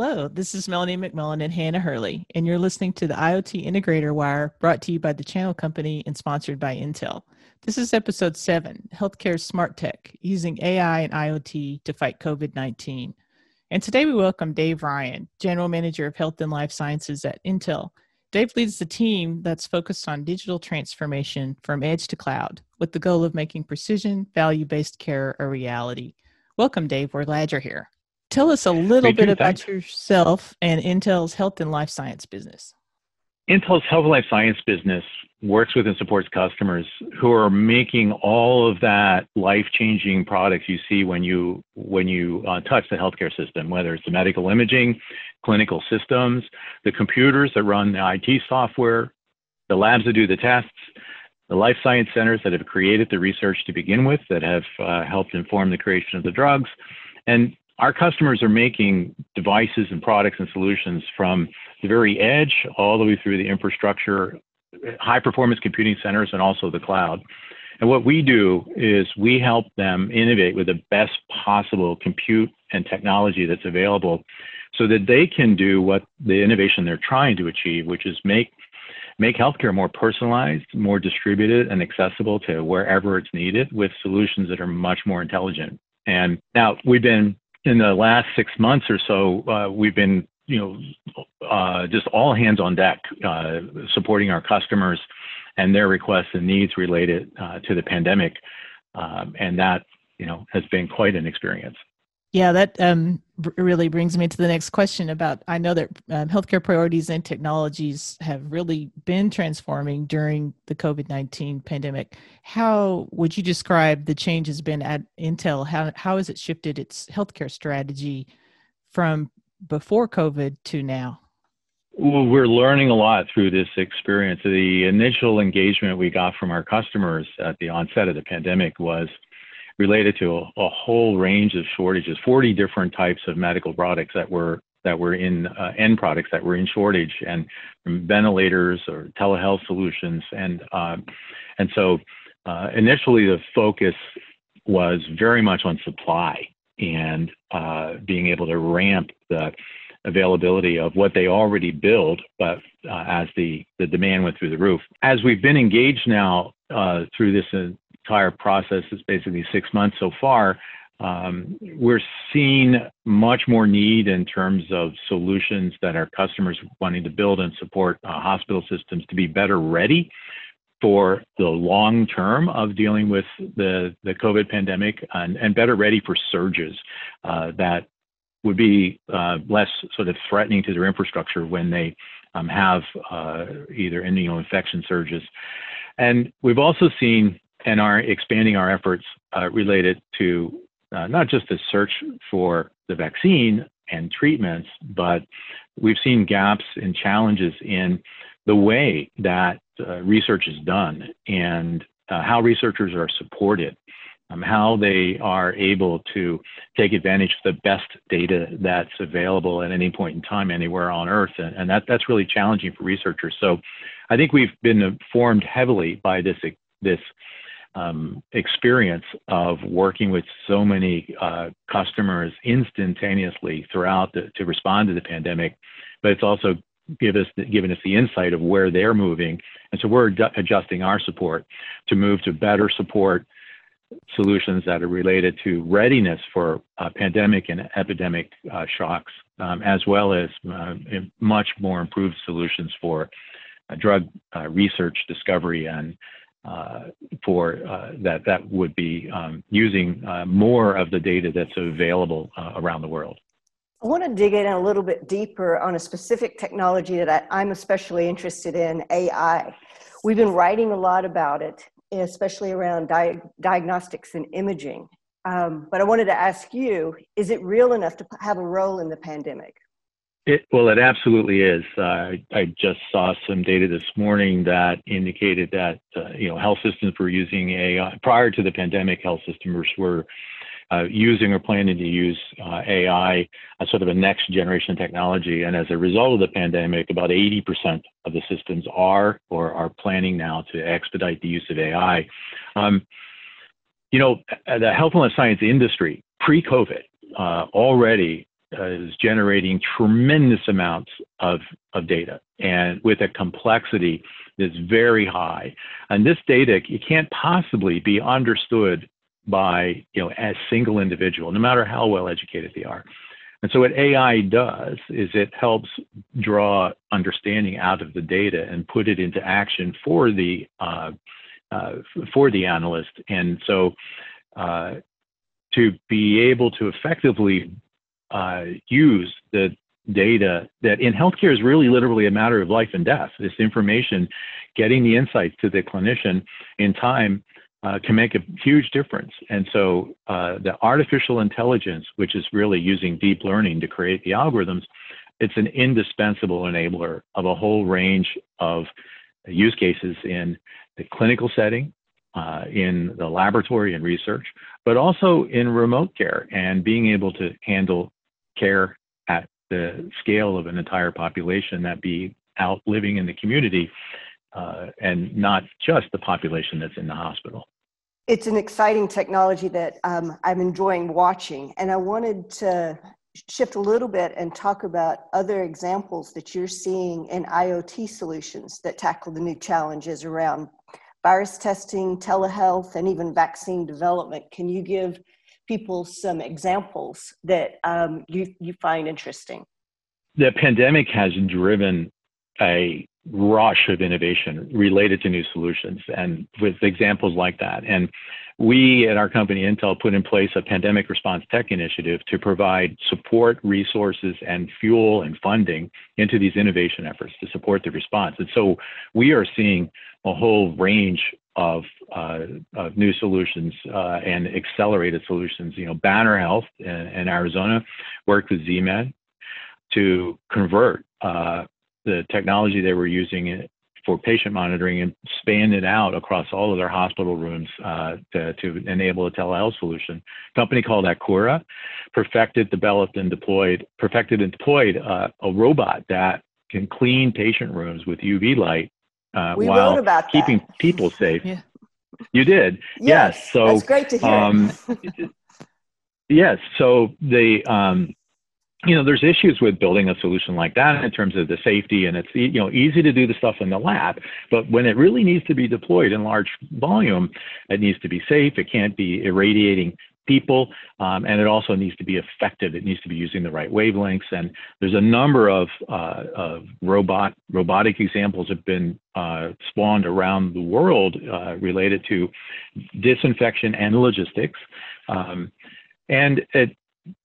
Hello, this is Melanie McMullen and Hannah Hurley, and you're listening to the IoT Integrator Wire brought to you by the Channel Company and sponsored by Intel. This is episode seven Healthcare Smart Tech using AI and IoT to fight COVID 19. And today we welcome Dave Ryan, General Manager of Health and Life Sciences at Intel. Dave leads the team that's focused on digital transformation from edge to cloud with the goal of making precision, value based care a reality. Welcome, Dave. We're glad you're here. Tell us a little bit about thanks. yourself and Intel's health and life science business. Intel's health and life science business works with and supports customers who are making all of that life-changing products you see when you when you uh, touch the healthcare system, whether it's the medical imaging, clinical systems, the computers that run the IT software, the labs that do the tests, the life science centers that have created the research to begin with, that have uh, helped inform the creation of the drugs, and our customers are making devices and products and solutions from the very edge all the way through the infrastructure, high performance computing centers, and also the cloud. And what we do is we help them innovate with the best possible compute and technology that's available so that they can do what the innovation they're trying to achieve, which is make make healthcare more personalized, more distributed, and accessible to wherever it's needed with solutions that are much more intelligent. And now we've been in the last six months or so, uh, we've been, you know, uh, just all hands on deck, uh, supporting our customers and their requests and needs related uh, to the pandemic, um, and that, you know, has been quite an experience. Yeah, that um, really brings me to the next question about I know that um, healthcare priorities and technologies have really been transforming during the COVID 19 pandemic. How would you describe the change has been at Intel? How, how has it shifted its healthcare strategy from before COVID to now? Well, we're learning a lot through this experience. The initial engagement we got from our customers at the onset of the pandemic was related to a, a, whole range of shortages, 40 different types of medical products that were that were in uh, end products that were in shortage, and ventilators or telehealth solutions, and uh, and so uh, initially the focus was very much on supply and uh, being able to ramp the availability of what they already build, but uh, as the, the demand went through the roof. As we've been engaged now uh, through this entire process is basically six months so far, um, we're seeing much more need in terms of solutions that our customers wanting to build and support uh, hospital systems to be better ready for the long term of dealing with the, the COVID pandemic and, and better ready for surges uh, that would be uh, less sort of threatening to their infrastructure when they um, have uh, either know, infection surges. And we've also seen and are expanding our efforts uh, related to uh, not just the search for the vaccine and treatments, but we've seen gaps and challenges in the way that uh, research is done and uh, how researchers are supported, um, how they are able to take advantage of the best data that's available at any point in time anywhere on Earth. And, and that, that's really challenging for researchers. So I think we've been informed heavily by this, this um, experience of working with so many uh, customers instantaneously throughout the, to respond to the pandemic, but it's also give us given us the insight of where they're moving, and so we're adjusting our support to move to better support solutions that are related to readiness for uh, pandemic and epidemic uh, shocks, um, as well as uh, much more improved solutions for uh, drug uh, research, discovery, and for uh, that that would be um, using uh, more of the data that's available around the world. I want to dig in a little bit deeper on a specific technology that I, am especially interested in AI. We've been writing a lot about it, especially around di- diagnostics and imaging. Um, but I wanted to ask you is it real enough to have a role in the pandemic? It, well, it absolutely is. Uh, I just saw some data this morning that indicated that uh, you know health systems were using AI prior to the pandemic. Health systems were uh, using or planning to use uh, AI as sort of a next generation technology. And as a result of the pandemic, about 80% of the systems are or are planning now to expedite the use of AI. Um, you know, the health and life science industry pre-COVID uh, already is generating tremendous amounts of, of data and with a complexity that's very high. And this data, it can't possibly be understood by, you know, a single individual, no matter how well educated they are. And so what AI does is it helps draw understanding out of the data and put it into action for the uh, uh, for the analyst. And so uh, to be able to effectively uh, use the data that in healthcare is really literally a matter of life and death. This information, getting the insights to the clinician in time uh, can make a huge difference. And so uh, the artificial intelligence, which is really using deep learning to create the algorithms, it's an indispensable enabler of a whole range of use cases in the clinical setting, uh, in the laboratory and research, but also in remote care and being able to handle care at the scale of an entire population that be out living in the community uh, and not just the population that's in the hospital. It's an exciting technology that um, I'm enjoying watching, and I wanted to shift a little bit and talk about other examples that you're seeing in IoT solutions that tackle the new challenges around virus testing, telehealth, and even vaccine development. Can you give people some examples that um, you, you find interesting? The pandemic has driven a rush of innovation related to new solutions and with examples like that. And we at our company Intel put in place a pandemic response tech initiative to provide support, resources, and fuel and funding into these innovation efforts to support the response. And so we are seeing a whole range of, uh, of new solutions uh, and accelerated solutions. You know, Banner Health in, in Arizona worked with ZMed to convert uh, the technology they were using for patient monitoring and span it out across all of their hospital rooms uh, to, to, enable a telehealth solution. A company called Akara perfected, developed, and deployed perfected and deployed uh, a robot that can clean patient rooms with UV light uh, while wrote about keeping people safe. Yeah. You did, yes. yes. So that's great to hear. Um, yes. So the um, you know, there's issues with building a solution like that in terms of the safety, and it's you know easy to do the stuff in the lab, but when it really needs to be deployed in large volume, it needs to be safe. It can't be irradiating people, um, and it also needs to be effective. It needs to be using the right wavelengths. And there's a number of, uh, of robot robotic examples have been uh, spawned around the world uh, related to disinfection and logistics. Um, and it,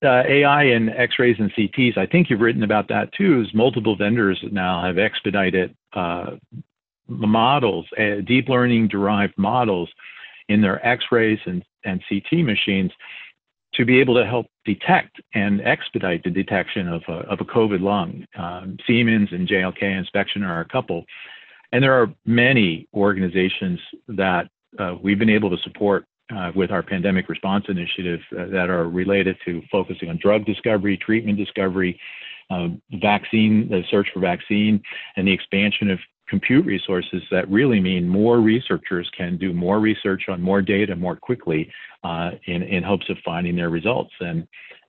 uh, AI and X-rays and CTs, I think you've written about that too. Is multiple vendors now have expedited uh, models, uh, deep learning derived models in their X-rays and, and CT machines to be able to help detect and expedite the detection of a, of a COVID lung. Um, Siemens and JLK Inspection are a couple. And there are many organizations that uh, we've been able to support uh, with our pandemic response initiative uh, that are related to focusing on drug discovery, treatment discovery, um, vaccine, the search for vaccine, and the expansion of compute resources that really mean more researchers can do more research on more data more quickly uh, in, in hopes of finding their results. And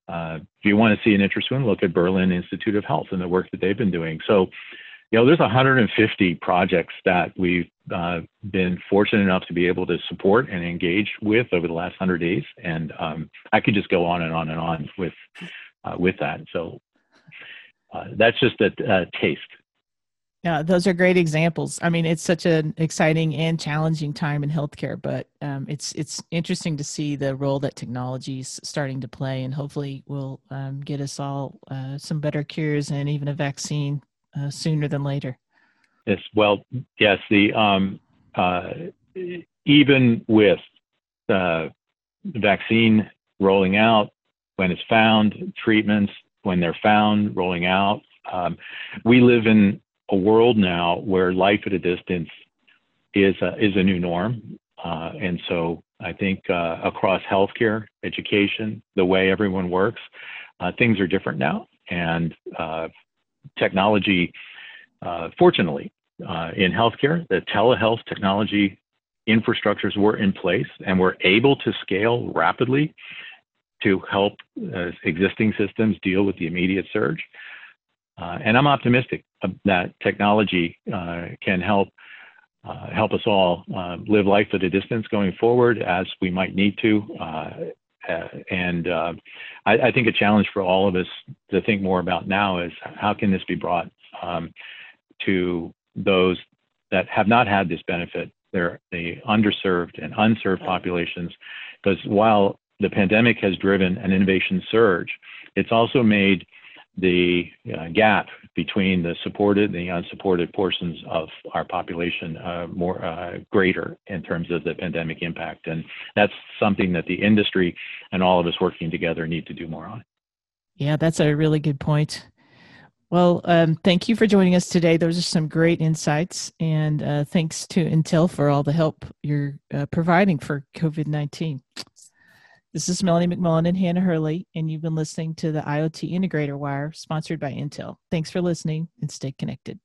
uh, if you want to see an interesting one, look at Berlin Institute of Health and the work that they've been doing. So you know, there's 150 projects that we've uh, been fortunate enough to be able to support and engage with over the last 100 days, and um, I could just go on and on and on with uh, with that. So uh, that's just a, a taste. Yeah, those are great examples. I mean, it's such an exciting and challenging time in healthcare, but um, it's it's interesting to see the role that technology is starting to play, and hopefully will um, get us all uh, some better cures and even a vaccine uh, sooner than later. Yes, well, yes, the um, uh, even with uh, vaccine rolling out, when it's found, treatments when they're found, rolling out, um, we live in a world now where life at a distance is a, is a new norm, uh, and so I think uh, across healthcare, education, the way everyone works, uh, things are different now, and uh, technology, uh, fortunately, uh, in healthcare, the telehealth technology infrastructures were in place and were able to scale rapidly to help uh, existing systems deal with the immediate surge. Uh, and I'm optimistic that technology uh, can help uh, help us all uh, live life at a distance going forward as we might need to. Uh, and I, I, think a challenge for all of us to think more about now is how can this be brought um, to those that have not had this benefit. They're the underserved and unserved populations, because while the pandemic has driven an innovation surge, it's also made the uh, gap between the supported and the unsupported portions of our population uh, more uh, greater in terms of the pandemic impact, and that's something that the industry and all of us working together need to do more on. Yeah, that's a really good point. Well, um, thank you for joining us today. Those are some great insights, and uh, thanks to Intel for all the help you're uh, providing for COVID 19. This is Melanie McMullen and Hannah Hurley, and you've been listening to the IoT Integrator Wire, sponsored by Intel. Thanks for listening and stay connected.